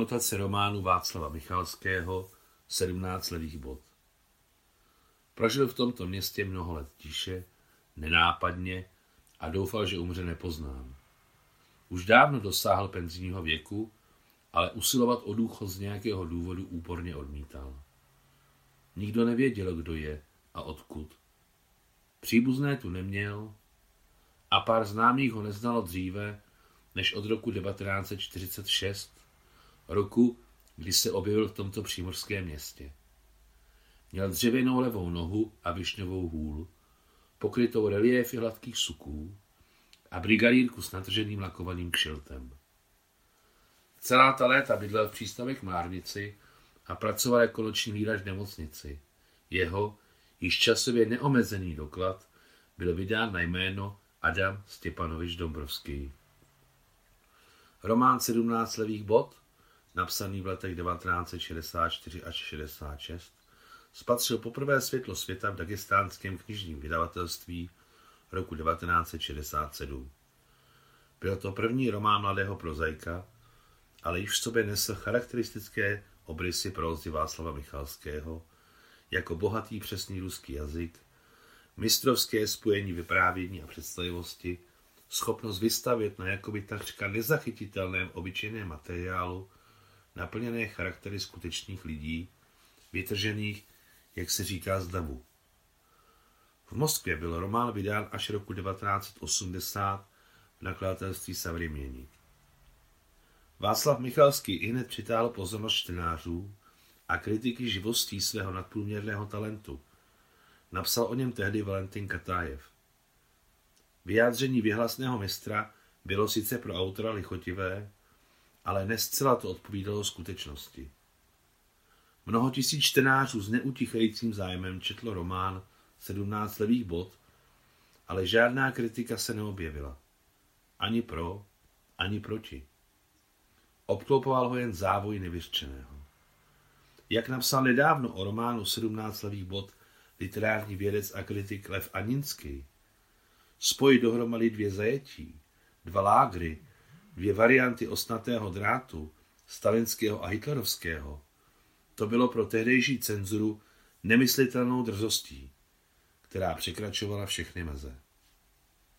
Anotace románu Václava Michalského 17 levých bod. Prožil v tomto městě mnoho let tiše, nenápadně a doufal, že umře nepoznán. Už dávno dosáhl penzijního věku, ale usilovat o důchod z nějakého důvodu úporně odmítal. Nikdo nevěděl, kdo je a odkud. Příbuzné tu neměl a pár známých ho neznalo dříve, než od roku 1946, roku, kdy se objevil v tomto přímořském městě. Měl dřevěnou levou nohu a višňovou hůl, pokrytou reliéfy hladkých suků a brigadírku s natrženým lakovaným kšiltem. Celá ta léta bydlel v přístavek Márnici a pracoval jako noční lírač v nemocnici. Jeho, již časově neomezený doklad, byl vydán na jméno Adam Stěpanovič Dombrovský. Román 17 levých bod, napsaný v letech 1964 až 66, spatřil poprvé světlo světa v dagestánském knižním vydavatelství roku 1967. Byl to první román mladého prozaika, ale již v sobě nesl charakteristické obrysy prózy Václava Michalského, jako bohatý přesný ruský jazyk, mistrovské spojení vyprávění a představivosti, schopnost vystavět na jakoby takřka nezachytitelném obyčejném materiálu naplněné charaktery skutečných lidí, vytržených, jak se říká, z davu. V Moskvě byl román vydán až roku 1980 v nakladatelství Savrimění. Václav Michalský i hned přitáhl pozornost čtenářů a kritiky živostí svého nadprůměrného talentu. Napsal o něm tehdy Valentin Katájev. Vyjádření věhlasného mistra bylo sice pro autora lichotivé, ale nescela to odpovídalo skutečnosti. Mnoho tisíc čtenářů s neutichajícím zájmem četlo román 17 levých bod, ale žádná kritika se neobjevila. Ani pro, ani proti. Obklopoval ho jen závoj nevyřčeného. Jak napsal nedávno o románu 17 levých bod literární vědec a kritik Lev Aninský, spojit dohromady dvě zajetí, dva lágry, dvě varianty osnatého drátu, stalinského a hitlerovského, to bylo pro tehdejší cenzuru nemyslitelnou drzostí, která překračovala všechny meze.